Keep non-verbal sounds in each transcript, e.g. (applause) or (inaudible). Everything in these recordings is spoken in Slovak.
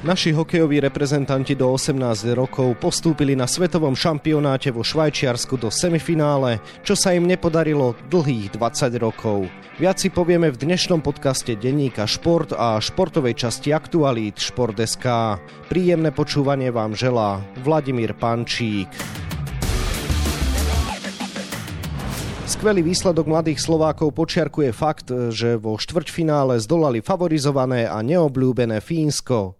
Naši hokejoví reprezentanti do 18 rokov postúpili na svetovom šampionáte vo Švajčiarsku do semifinále, čo sa im nepodarilo dlhých 20 rokov. Viac si povieme v dnešnom podcaste denníka Šport a športovej časti aktualít Šport.sk. Príjemné počúvanie vám želá Vladimír Pančík. Skvelý výsledok mladých Slovákov počiarkuje fakt, že vo štvrťfinále zdolali favorizované a neobľúbené Fínsko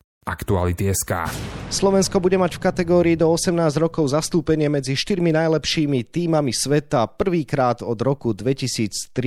Aktuality SK. Slovensko bude mať v kategórii do 18 rokov zastúpenie medzi štyrmi najlepšími týmami sveta prvýkrát od roku 2003.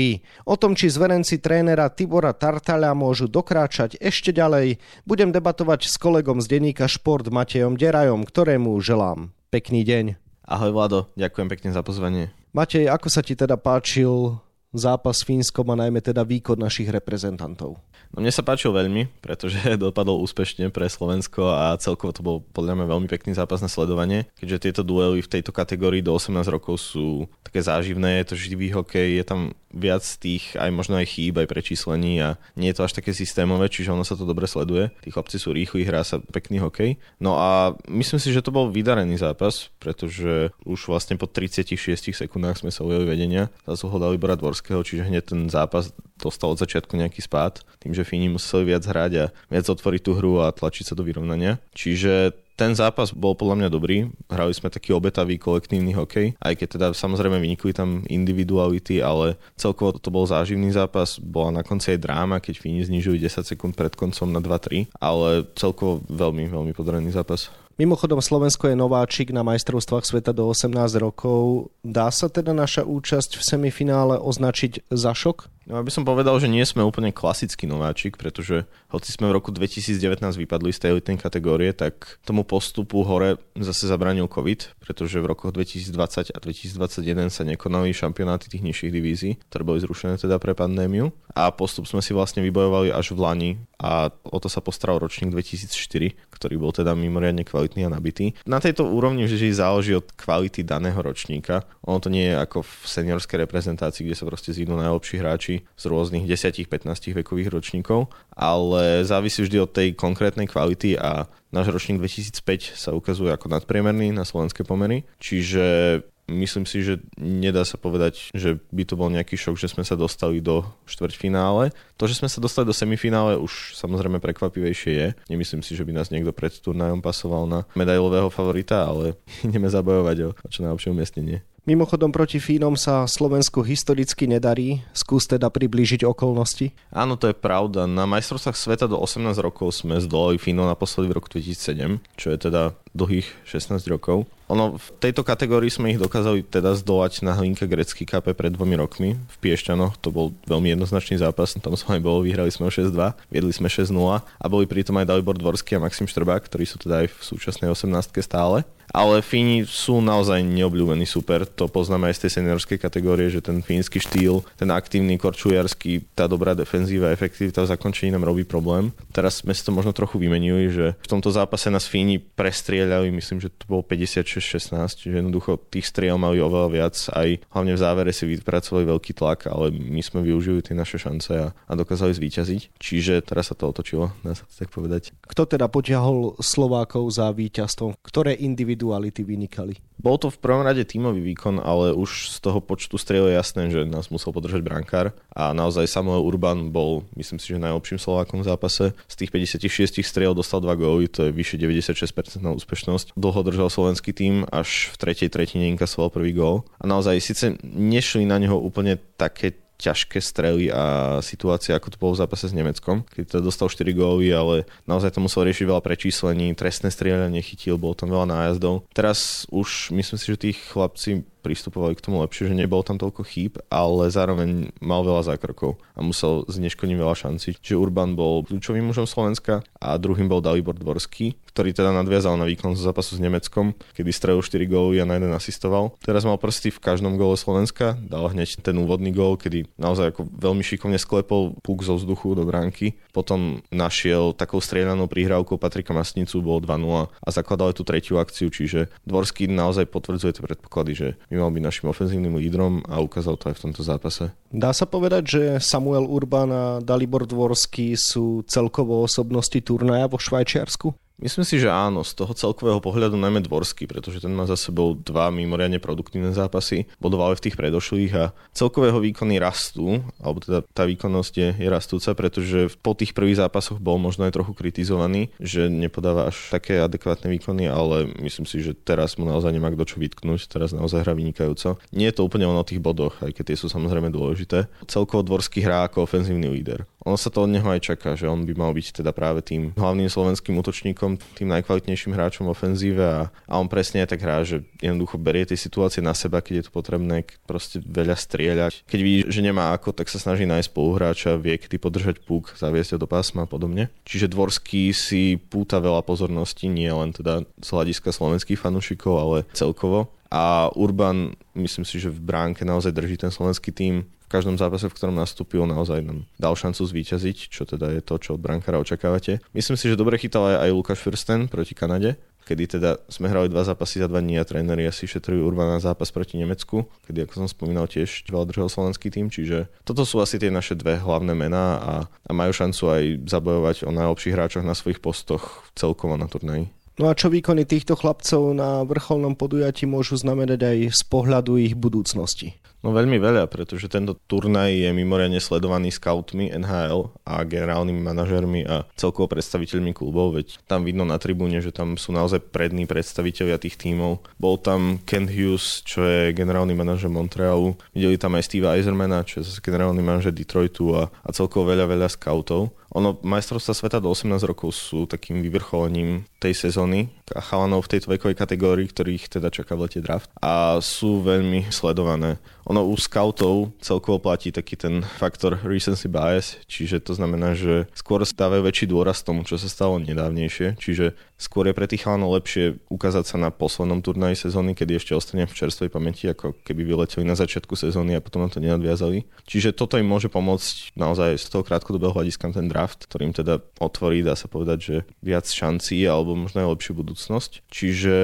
O tom, či zverenci trénera Tibora Tartaľa môžu dokráčať ešte ďalej, budem debatovať s kolegom z denníka Šport Matejom Derajom, ktorému želám pekný deň. Ahoj Vlado, ďakujem pekne za pozvanie. Matej, ako sa ti teda páčil zápas s Fínskom a najmä teda výkon našich reprezentantov? No mne sa páčil veľmi, pretože (laughs) dopadol úspešne pre Slovensko a celkovo to bol podľa mňa veľmi pekný zápas na sledovanie, keďže tieto duely v tejto kategórii do 18 rokov sú také záživné, je to živý hokej, je tam viac tých aj možno aj chýb, aj prečíslení a nie je to až také systémové, čiže ono sa to dobre sleduje. Tí chlapci sú rýchli, hrá sa pekný hokej. No a myslím si, že to bol vydarený zápas, pretože už vlastne po 36 sekundách sme sa ujeli vedenia, zase ho dali Bora Dvorského, čiže hneď ten zápas dostal od začiatku nejaký spád, tým, že Fíni museli viac hrať a viac otvoriť tú hru a tlačiť sa do vyrovnania. Čiže ten zápas bol podľa mňa dobrý. Hrali sme taký obetavý kolektívny hokej, aj keď teda samozrejme vynikli tam individuality, ale celkovo to bol záživný zápas. Bola na konci aj dráma, keď Fíni znižujú 10 sekúnd pred koncom na 2-3, ale celkovo veľmi, veľmi podarený zápas. Mimochodom Slovensko je nováčik na majstrovstvách sveta do 18 rokov. Dá sa teda naša účasť v semifinále označiť za šok? No, aby som povedal, že nie sme úplne klasický nováčik, pretože hoci sme v roku 2019 vypadli z tej elitnej kategórie, tak tomu postupu hore zase zabranil COVID, pretože v rokoch 2020 a 2021 sa nekonali šampionáty tých nižších divízií, ktoré boli zrušené teda pre pandémiu. A postup sme si vlastne vybojovali až v Lani a o to sa postaral ročník 2004, ktorý bol teda mimoriadne kvalitný a nabitý. Na tejto úrovni vždy záleží od kvality daného ročníka. Ono to nie je ako v seniorskej reprezentácii, kde sa proste zídu najlepší hráči z rôznych 10-15 vekových ročníkov, ale závisí vždy od tej konkrétnej kvality a náš ročník 2005 sa ukazuje ako nadpriemerný na slovenské pomery, čiže myslím si, že nedá sa povedať, že by to bol nejaký šok, že sme sa dostali do štvrťfinále. To, že sme sa dostali do semifinále už samozrejme prekvapivejšie je. Nemyslím si, že by nás niekto pred turnajom pasoval na medailového favorita, ale (laughs) ideme zabojovať o, čo najlepšie umiestnenie. Mimochodom proti Fínom sa Slovensku historicky nedarí. Skús teda priblížiť okolnosti. Áno, to je pravda. Na majstrovstvách sveta do 18 rokov sme zdolali Fínov naposledy v roku 2007, čo je teda dlhých 16 rokov. Ono, v tejto kategórii sme ich dokázali teda zdolať na hlinke grecký KP pred dvomi rokmi v Piešťanoch. To bol veľmi jednoznačný zápas, tam sme aj boli, vyhrali sme o 6-2, viedli sme 6-0 a boli pritom aj Dalibor Dvorský a Maxim Štrbák, ktorí sú teda aj v súčasnej 18 stále ale Fíni sú naozaj neobľúbený super. To poznáme aj z tej seniorskej kategórie, že ten fínsky štýl, ten aktívny korčujarský, tá dobrá defenzíva, efektivita v zakončení nám robí problém. Teraz sme si to možno trochu vymenili, že v tomto zápase nás Fíni prestrieľali, myslím, že to bolo 56-16, že jednoducho tých striel mali oveľa viac, aj hlavne v závere si vypracovali veľký tlak, ale my sme využili tie naše šance a, a dokázali zvíťaziť. Čiže teraz sa to otočilo, dá sa to tak povedať. Kto teda potiahol Slovákov za víťazstvom? Ktoré individu individuality vynikali? Bol to v prvom rade tímový výkon, ale už z toho počtu striel je jasné, že nás musel podržať brankár a naozaj Samuel Urban bol, myslím si, že najlepším Slovákom v zápase. Z tých 56 striel dostal 2 góly, to je vyše 96% na úspešnosť. Dlho držal slovenský tým, až v tretej tretine inkasoval prvý gól. A naozaj síce nešli na neho úplne také ťažké strely a situácia, ako to bolo v zápase s Nemeckom, keď to dostal 4 góly, ale naozaj to musel riešiť veľa prečíslení, trestné strieľanie nechytil, bolo tam veľa nájazdov. Teraz už myslím si, že tých chlapci pristupovali k tomu lepšie, že nebolo tam toľko chýb, ale zároveň mal veľa zákrokov a musel zneškodiť veľa šancí. Čiže Urban bol kľúčovým mužom Slovenska a druhým bol Dalibor Dvorský, ktorý teda nadviazal na výkon zo zápasu s Nemeckom, kedy strelil 4 góly a na jeden asistoval. Teraz mal prsty v každom góle Slovenska, dal hneď ten úvodný gól, kedy naozaj ako veľmi šikovne sklepol puk zo vzduchu do bránky. Potom našiel takou strieľanou prihrávkou Patrika Masnicu, bol 2-0 a zakladal aj tú tretiu akciu, čiže Dvorský naozaj potvrdzuje tie predpoklady, že by mal byť našim ofenzívnym lídrom a ukázal to aj v tomto zápase. Dá sa povedať, že Samuel Urban a Dalibor Dvorský sú celkovo osobnosti turnaja vo Švajčiarsku? Myslím si, že áno, z toho celkového pohľadu najmä Dvorský, pretože ten má za sebou dva mimoriadne produktívne zápasy, bodoval aj v tých predošlých a celkového výkony rastú, alebo teda tá výkonnosť je, je rastúca, pretože po tých prvých zápasoch bol možno aj trochu kritizovaný, že nepodáva až také adekvátne výkony, ale myslím si, že teraz mu naozaj nemá kto čo vytknúť, teraz naozaj hrá vynikajúco. Nie je to úplne o tých bodoch, aj keď tie sú samozrejme dôležité. Celkovo Dvorský hrá ako ofenzívny líder. Ono sa to od neho aj čaká, že on by mal byť teda práve tým hlavným slovenským útočníkom, tým najkvalitnejším hráčom v ofenzíve a, a on presne aj tak hrá, že jednoducho berie tie situácie na seba, keď je to potrebné, proste veľa strieľať. Keď vidí, že nemá ako, tak sa snaží nájsť spoluhráča, vie kedy podržať púk, zaviesť ho do pásma a podobne. Čiže Dvorský si púta veľa pozornosti, nie len teda z hľadiska slovenských fanúšikov, ale celkovo. A Urban, myslím si, že v bránke naozaj drží ten slovenský tým každom zápase, v ktorom nastúpil, naozaj nám dal šancu zvíťaziť, čo teda je to, čo od brankára očakávate. Myslím si, že dobre chytal aj, aj Lukáš Fürsten proti Kanade, kedy teda sme hrali dva zápasy za dva dní a tréneri asi šetrujú Urbana zápas proti Nemecku, kedy ako som spomínal tiež veľa slovenský tým, čiže toto sú asi tie naše dve hlavné mená a, a majú šancu aj zabojovať o najlepších hráčoch na svojich postoch celkovo na turnaji. No a čo výkony týchto chlapcov na vrcholnom podujatí môžu znamenať aj z pohľadu ich budúcnosti? No veľmi veľa, pretože tento turnaj je mimoriadne sledovaný scoutmi NHL a generálnymi manažermi a celkovo predstaviteľmi klubov, veď tam vidno na tribúne, že tam sú naozaj prední predstaviteľia tých tímov. Bol tam Ken Hughes, čo je generálny manažer Montrealu, videli tam aj Steve Eisermana, čo je zase generálny manažer Detroitu a, a celkovo veľa, veľa scoutov. Ono, majstrovstvá sveta do 18 rokov sú takým vyvrcholením tej sezóny a chalanov v tejto vekovej kategórii, ktorých teda čaká v lete draft a sú veľmi sledované. Ono u scoutov celkovo platí taký ten faktor recency bias, čiže to znamená, že skôr stávajú väčší dôraz tomu, čo sa stalo nedávnejšie, čiže skôr je pre tých chalanov lepšie ukázať sa na poslednom turnaji sezóny, kedy ešte ostane v čerstvej pamäti, ako keby vyleteli na začiatku sezóny a potom na to nenadviazali. Čiže toto im môže pomôcť naozaj z toho krátkodobého hľadiska ten draft, ktorým teda otvorí, dá sa povedať, že viac šancí alebo možno aj lepšiu budúcnosť. Čiže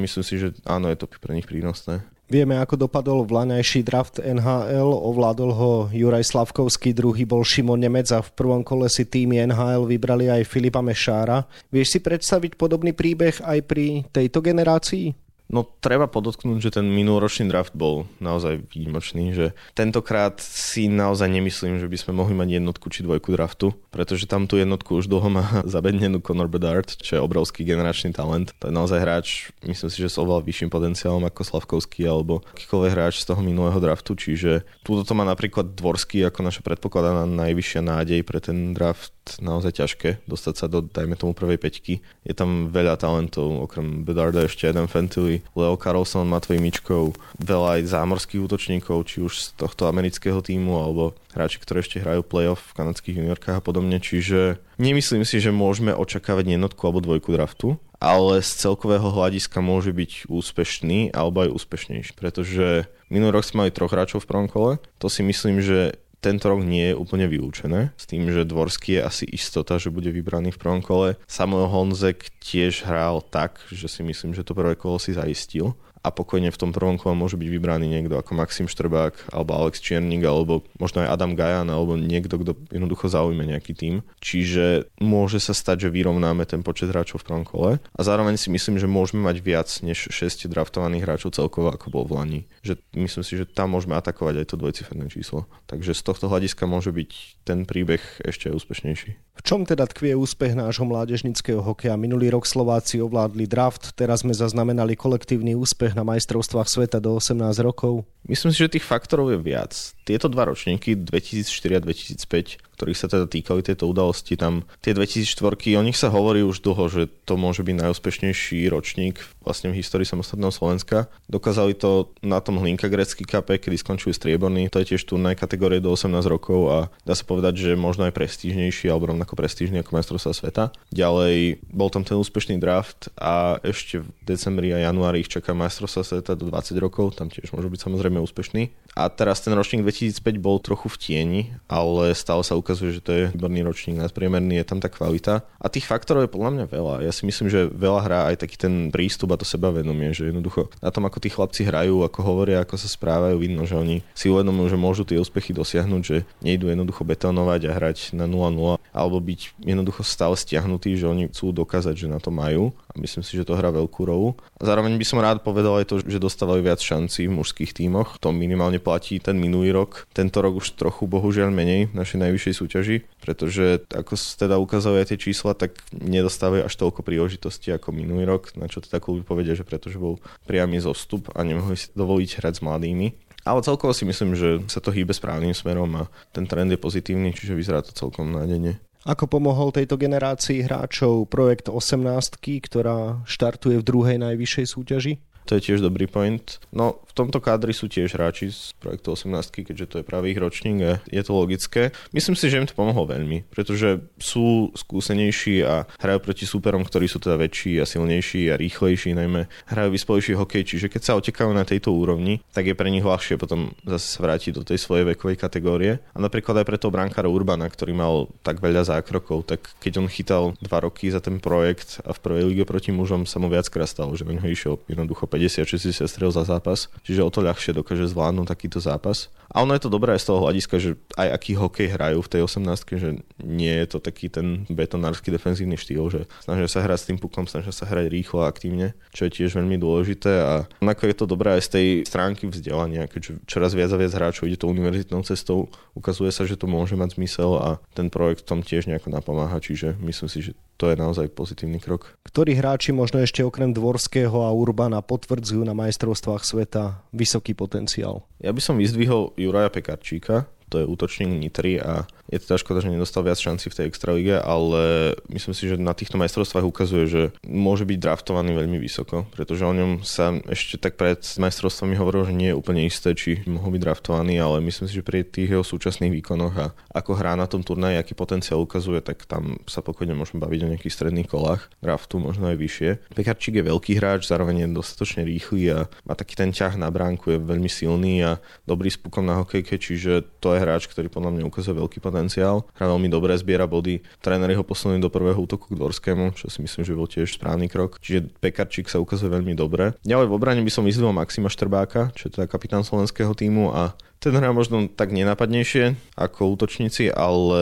myslím si, že áno, je to pre nich prínosné. Vieme, ako dopadol vlaňajší draft NHL, ovládol ho Juraj Slavkovský, druhý bol Šimon Nemec a v prvom kole si týmy NHL vybrali aj Filipa Mešára. Vieš si predstaviť podobný príbeh aj pri tejto generácii? No treba podotknúť, že ten minuloročný draft bol naozaj výnimočný, že tentokrát si naozaj nemyslím, že by sme mohli mať jednotku či dvojku draftu, pretože tam tú jednotku už dlho má (laughs) zabednenú Conor Bedard, čo je obrovský generačný talent. To je naozaj hráč, myslím si, že s oveľa vyšším potenciálom ako Slavkovský alebo akýkoľvek hráč z toho minulého draftu, čiže túto to má napríklad Dvorský ako naša predpokladaná najvyššia nádej pre ten draft naozaj ťažké dostať sa do, dajme tomu, prvej peťky. Je tam veľa talentov, okrem Bedarda ešte jeden Fentilly, Leo Carlson, Matvej Mičkov, veľa aj zámorských útočníkov, či už z tohto amerického týmu, alebo hráči, ktorí ešte hrajú playoff v kanadských juniorkách a podobne. Čiže nemyslím si, že môžeme očakávať jednotku alebo dvojku draftu, ale z celkového hľadiska môže byť úspešný alebo aj úspešnejší, pretože minulý rok sme mali troch hráčov v prvom kole. To si myslím, že tento rok nie je úplne vylúčené, s tým, že Dvorský je asi istota, že bude vybraný v prvom kole. Samuel Honzek tiež hral tak, že si myslím, že to prvé kolo si zaistil a pokojne v tom prvom kole môže byť vybraný niekto ako Maxim Štrbák alebo Alex Čiernik alebo možno aj Adam Gajan alebo niekto, kto jednoducho zaujme nejaký tým. Čiže môže sa stať, že vyrovnáme ten počet hráčov v prvom kole a zároveň si myslím, že môžeme mať viac než 6 draftovaných hráčov celkovo ako bol v Lani. Že myslím si, že tam môžeme atakovať aj to dvojciferné číslo. Takže z tohto hľadiska môže byť ten príbeh ešte úspešnejší. V čom teda tkvie úspech nášho mládežnického hokeja? Minulý rok Slováci ovládli draft, teraz sme zaznamenali kolektívny úspech na majstrovstvách sveta do 18 rokov? Myslím si, že tých faktorov je viac. Tieto dva ročníky, 2004 a 2005, ktorých sa teda týkali tieto udalosti. Tam tie 2004, o nich sa hovorí už dlho, že to môže byť najúspešnejší ročník vlastne v histórii samostatného Slovenska. Dokázali to na tom Hlinka grecký kape, kedy skončili strieborní. To je tiež turnaj kategórie do 18 rokov a dá sa povedať, že možno aj prestížnejší alebo rovnako prestížny ako majstrovstvá sveta. Ďalej bol tam ten úspešný draft a ešte v decembri a januári ich čaká majstrovstvá sveta do 20 rokov, tam tiež môžu byť samozrejme úspešný. A teraz ten ročník 2005 bol trochu v tieni, ale stále sa ukazuje, že to je výborný ročník, nadpriemerný, je tam tá kvalita. A tých faktorov je podľa mňa veľa. Ja si myslím, že veľa hrá aj taký ten prístup a to sebavedomie, že jednoducho na tom, ako tí chlapci hrajú, ako hovoria, ako sa správajú, vidno, že oni si uvedomujú, že môžu tie úspechy dosiahnuť, že nejdú jednoducho betonovať a hrať na 0-0 alebo byť jednoducho stále stiahnutí, že oni chcú dokázať, že na to majú myslím si, že to hrá veľkú rolu. Zároveň by som rád povedal aj to, že dostávajú viac šancí v mužských tímoch. To minimálne platí ten minulý rok. Tento rok už trochu bohužiaľ menej v našej najvyššej súťaži, pretože ako teda ukazujú aj tie čísla, tak nedostávajú až toľko príležitosti ako minulý rok, na čo teda kluby povedia, že pretože bol priamy zostup a nemohli si dovoliť hrať s mladými. Ale celkovo si myslím, že sa to hýbe správnym smerom a ten trend je pozitívny, čiže vyzerá to celkom nádejne. Ako pomohol tejto generácii hráčov projekt 18, ktorá štartuje v druhej najvyššej súťaži? To je tiež dobrý point. No, v tomto kádri sú tiež hráči z projektu 18, keďže to je práve ich ročník a je to logické. Myslím si, že im to pomohlo veľmi, pretože sú skúsenejší a hrajú proti súperom, ktorí sú teda väčší a silnejší a rýchlejší, najmä hrajú vyspelejší hokej, čiže keď sa otekajú na tejto úrovni, tak je pre nich ľahšie potom zase vrátiť do tej svojej vekovej kategórie. A napríklad aj pre toho brankára Urbana, ktorý mal tak veľa zákrokov, tak keď on chytal dva roky za ten projekt a v prvej lige proti mužom sa mu viackrát stalo, že ho išiel jednoducho 50-60 strel za zápas, čiže o to ľahšie dokáže zvládnuť takýto zápas. A ono je to dobré aj z toho hľadiska, že aj aký hokej hrajú v tej 18 že nie je to taký ten betonársky defenzívny štýl, že snažia sa hrať s tým pukom, snažia sa hrať rýchlo a aktívne, čo je tiež veľmi dôležité. A ako je to dobré aj z tej stránky vzdelania, keďže čoraz viac a viac hráčov ide to univerzitnou cestou, ukazuje sa, že to môže mať zmysel a ten projekt tom tiež nejako napomáha, čiže myslím si, že to je naozaj pozitívny krok. Ktorí hráči možno ešte okrem Dvorského a Urbana potvrdzujú na majstrovstvách sveta vysoký potenciál? Ja by som vyzdvihol Juraja Pekarčíka, to je útočník Nitry a je teda škoda, že nedostal viac šanci v tej extralíge, ale myslím si, že na týchto majstrovstvách ukazuje, že môže byť draftovaný veľmi vysoko, pretože o ňom sa ešte tak pred majstrovstvami hovorilo, že nie je úplne isté, či mohol byť draftovaný, ale myslím si, že pri tých jeho súčasných výkonoch a ako hrá na tom turnaji, aký potenciál ukazuje, tak tam sa pokojne môžeme baviť o nejakých stredných kolách draftu, možno aj vyššie. Pekarčík je veľký hráč, zároveň je dostatočne rýchly a má taký ten ťah na bránku, je veľmi silný a dobrý s na hokejke, čiže to je hráč, ktorý podľa mňa ukazuje veľký potenciál. Hrá veľmi dobre, zbiera body. Tréneri ho posunuli do prvého útoku k Dvorskému, čo si myslím, že bol tiež správny krok. Čiže Pekarčík sa ukazuje veľmi dobre. Ďalej v obrane by som vyzval Maxima Štrbáka, čo je teda kapitán slovenského týmu a ten hrá možno tak nenapadnejšie ako útočníci, ale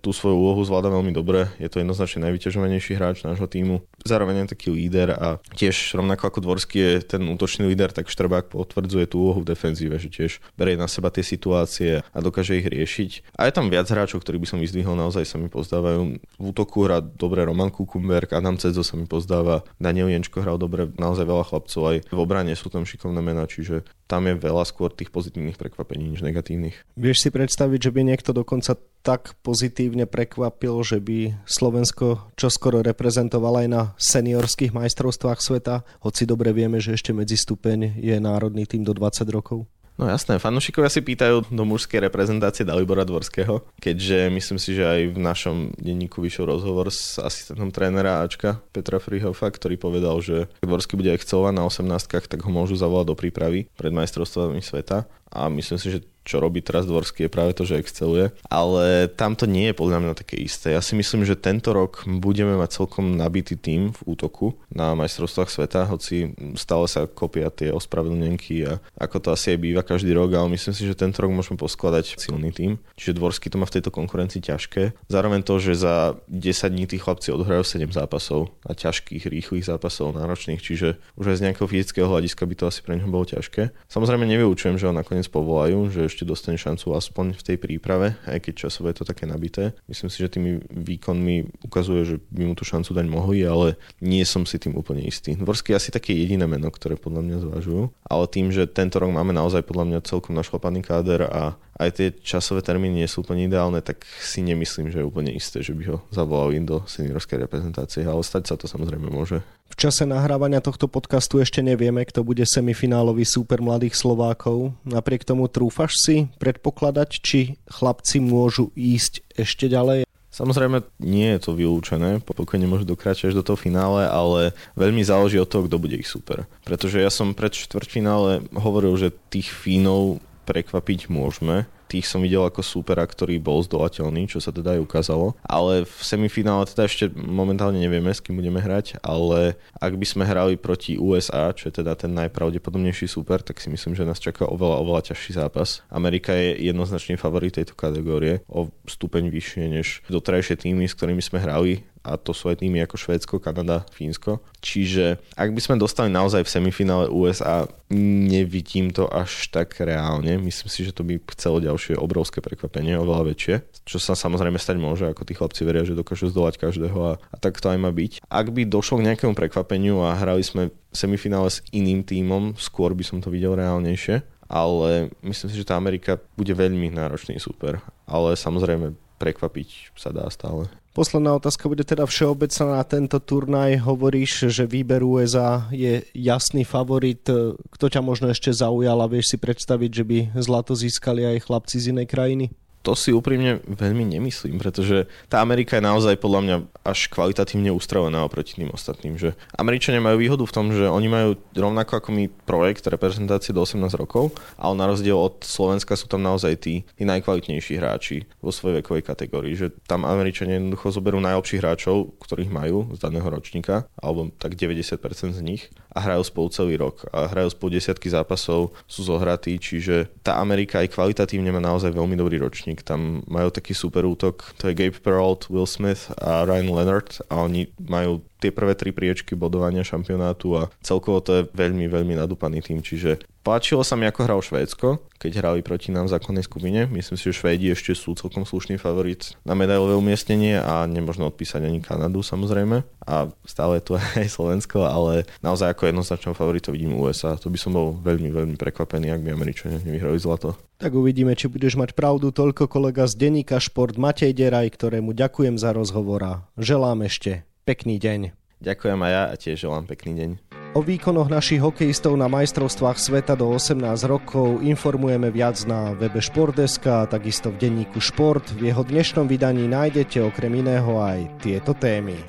tú svoju úlohu zvláda veľmi dobre. Je to jednoznačne najvyťažovanejší hráč nášho týmu. Zároveň je taký líder a tiež rovnako ako Dvorský je ten útočný líder, tak Štrbák potvrdzuje tú úlohu v defenzíve, že tiež berie na seba tie situácie a dokáže ich riešiť. A je tam viac hráčov, ktorí by som vyzdvihol, naozaj sa mi pozdávajú. V útoku hrá dobre Roman Kukumberg, Adam Cedzo sa mi pozdáva, Daniel Jenčko hral dobre, naozaj veľa chlapcov, aj v obrane sú tam šikovné mená, čiže tam je veľa skôr tých pozitívnych prekvapení než negatívnych. Vieš si predstaviť, že by niekto dokonca tak pozitívne prekvapil, že by Slovensko čoskoro reprezentoval aj na seniorských majstrovstvách sveta, hoci dobre vieme, že ešte medzi stupeň je národný tým do 20 rokov? No jasné, fanúšikovia si pýtajú do mužskej reprezentácie Dalibora Dvorského, keďže myslím si, že aj v našom denníku vyšiel rozhovor s asistentom trénera Ačka Petra Frihofa, ktorý povedal, že Dvorský bude excelovať na 18 tak ho môžu zavolať do prípravy pred majstrovstvami sveta a myslím si, že čo robí teraz Dvorský je práve to, že exceluje. Ale tam to nie je podľa mňa také isté. Ja si myslím, že tento rok budeme mať celkom nabitý tým v útoku na majstrovstvách sveta, hoci stále sa kopia tie ospravedlnenky a ako to asi aj býva každý rok, ale myslím si, že tento rok môžeme poskladať silný tým. Čiže Dvorský to má v tejto konkurencii ťažké. Zároveň to, že za 10 dní tí chlapci odhrajú 7 zápasov a ťažkých, rýchlych zápasov, náročných, čiže už aj z nejakého fyzického hľadiska by to asi pre neho bolo ťažké. Samozrejme nevyučujem, že on nakoniec dnes povolajú, že ešte dostane šancu aspoň v tej príprave, aj keď časovo je to také nabité. Myslím si, že tými výkonmi ukazuje, že by mu tú šancu dať mohli, ale nie som si tým úplne istý. Dvorský je asi také jediné meno, ktoré podľa mňa zvažujú, ale tým, že tento rok máme naozaj podľa mňa celkom našlapaný káder a aj tie časové termíny nie sú úplne ideálne, tak si nemyslím, že je úplne isté, že by ho zavolali do seniorskej reprezentácie, ale stať sa to samozrejme môže. V čase nahrávania tohto podcastu ešte nevieme, kto bude semifinálový súper mladých Slovákov. Napriek tomu trúfaš si predpokladať, či chlapci môžu ísť ešte ďalej? Samozrejme, nie je to vylúčené, pokojne dokračať až do toho finále, ale veľmi záleží od toho, kto bude ich super. Pretože ja som pred štvrťfinále hovoril, že tých Fínov prekvapiť môžeme. Tých som videl ako súpera, ktorý bol zdolateľný, čo sa teda aj ukázalo. Ale v semifinále teda ešte momentálne nevieme, s kým budeme hrať, ale ak by sme hrali proti USA, čo je teda ten najpravdepodobnejší súper, tak si myslím, že nás čaká oveľa, oveľa ťažší zápas. Amerika je jednoznačný favorit tejto kategórie, o stupeň vyššie než doterajšie týmy, s ktorými sme hrali a to sú aj týmy ako Švédsko, Kanada, Fínsko. Čiže ak by sme dostali naozaj v semifinále USA, nevidím to až tak reálne. Myslím si, že to by chcelo ďalšie obrovské prekvapenie, oveľa väčšie, čo sa samozrejme stať môže, ako tí chlapci veria, že dokážu zdolať každého a, a tak to aj má byť. Ak by došlo k nejakému prekvapeniu a hrali sme semifinále s iným tímom, skôr by som to videl reálnejšie ale myslím si, že tá Amerika bude veľmi náročný super. Ale samozrejme prekvapiť sa dá stále. Posledná otázka bude teda všeobecná na tento turnaj. Hovoríš, že výber USA je jasný favorit. Kto ťa možno ešte zaujal a vieš si predstaviť, že by zlato získali aj chlapci z inej krajiny? To si úprimne veľmi nemyslím, pretože tá Amerika je naozaj podľa mňa až kvalitatívne ustravená oproti tým ostatným. Že Američania majú výhodu v tom, že oni majú rovnako ako my projekt reprezentácie do 18 rokov, ale na rozdiel od Slovenska sú tam naozaj tí, tí najkvalitnejší hráči vo svojej vekovej kategórii. Že tam Američania jednoducho zoberú najlepších hráčov, ktorých majú z daného ročníka, alebo tak 90% z nich a hrajú spolu celý rok. A hrajú spolu desiatky zápasov, sú zohratí, čiže tá Amerika aj kvalitatívne má naozaj veľmi dobrý ročník záložník. Tam majú taký super útok, to je Gabe Peralt, Will Smith a Ryan Leonard a oni majú tie prvé tri priečky bodovania šampionátu a celkovo to je veľmi, veľmi nadúpaný tým, čiže páčilo sa mi, ako hral Švédsko, keď hrali proti nám v základnej skupine. Myslím si, že Švédi ešte sú celkom slušný favorit na medailové umiestnenie a nemôžno odpísať ani Kanadu samozrejme. A stále je tu (laughs) aj Slovensko, ale naozaj ako jednoznačného favoritu vidím USA. To by som bol veľmi, veľmi prekvapený, ak by Američania nevyhrali zlato. Tak uvidíme, či budeš mať pravdu toľko kolega z denníka Šport Matej Deraj, ktorému ďakujem za rozhovor a želám ešte Pekný deň. Ďakujem aj ja a tiež želám pekný deň. O výkonoch našich hokejistov na majstrovstvách sveta do 18 rokov informujeme viac na webe Športdeska a takisto v denníku Šport. V jeho dnešnom vydaní nájdete okrem iného aj tieto témy.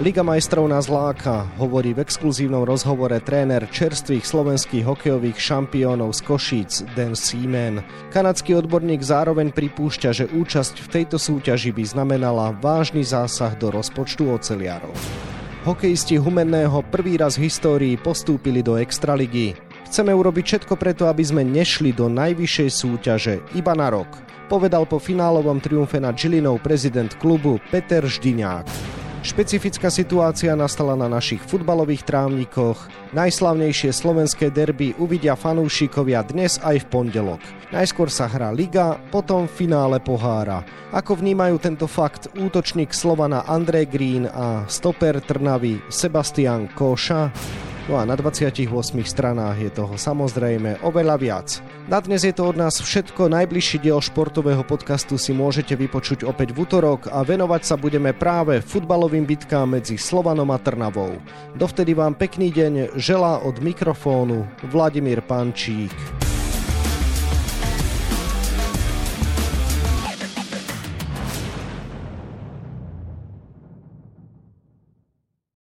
Liga majstrov nás láka, hovorí v exkluzívnom rozhovore tréner čerstvých slovenských hokejových šampiónov z Košíc, Dan Seaman. Kanadský odborník zároveň pripúšťa, že účasť v tejto súťaži by znamenala vážny zásah do rozpočtu oceliarov. Hokejisti Humenného prvý raz v histórii postúpili do Extraligy. Chceme urobiť všetko preto, aby sme nešli do najvyššej súťaže iba na rok, povedal po finálovom triumfe nad Žilinou prezident klubu Peter Ždiňák. Špecifická situácia nastala na našich futbalových trávnikoch. Najslavnejšie slovenské derby uvidia fanúšikovia dnes aj v pondelok. Najskôr sa hrá Liga, potom finále pohára. Ako vnímajú tento fakt útočník Slovana Andrej Green a stoper Trnavy Sebastian Koša? No a na 28 stranách je toho samozrejme oveľa viac. Na dnes je to od nás všetko. Najbližší diel športového podcastu si môžete vypočuť opäť v útorok a venovať sa budeme práve futbalovým bitkám medzi Slovanom a Trnavou. Dovtedy vám pekný deň želá od mikrofónu Vladimír Pančík.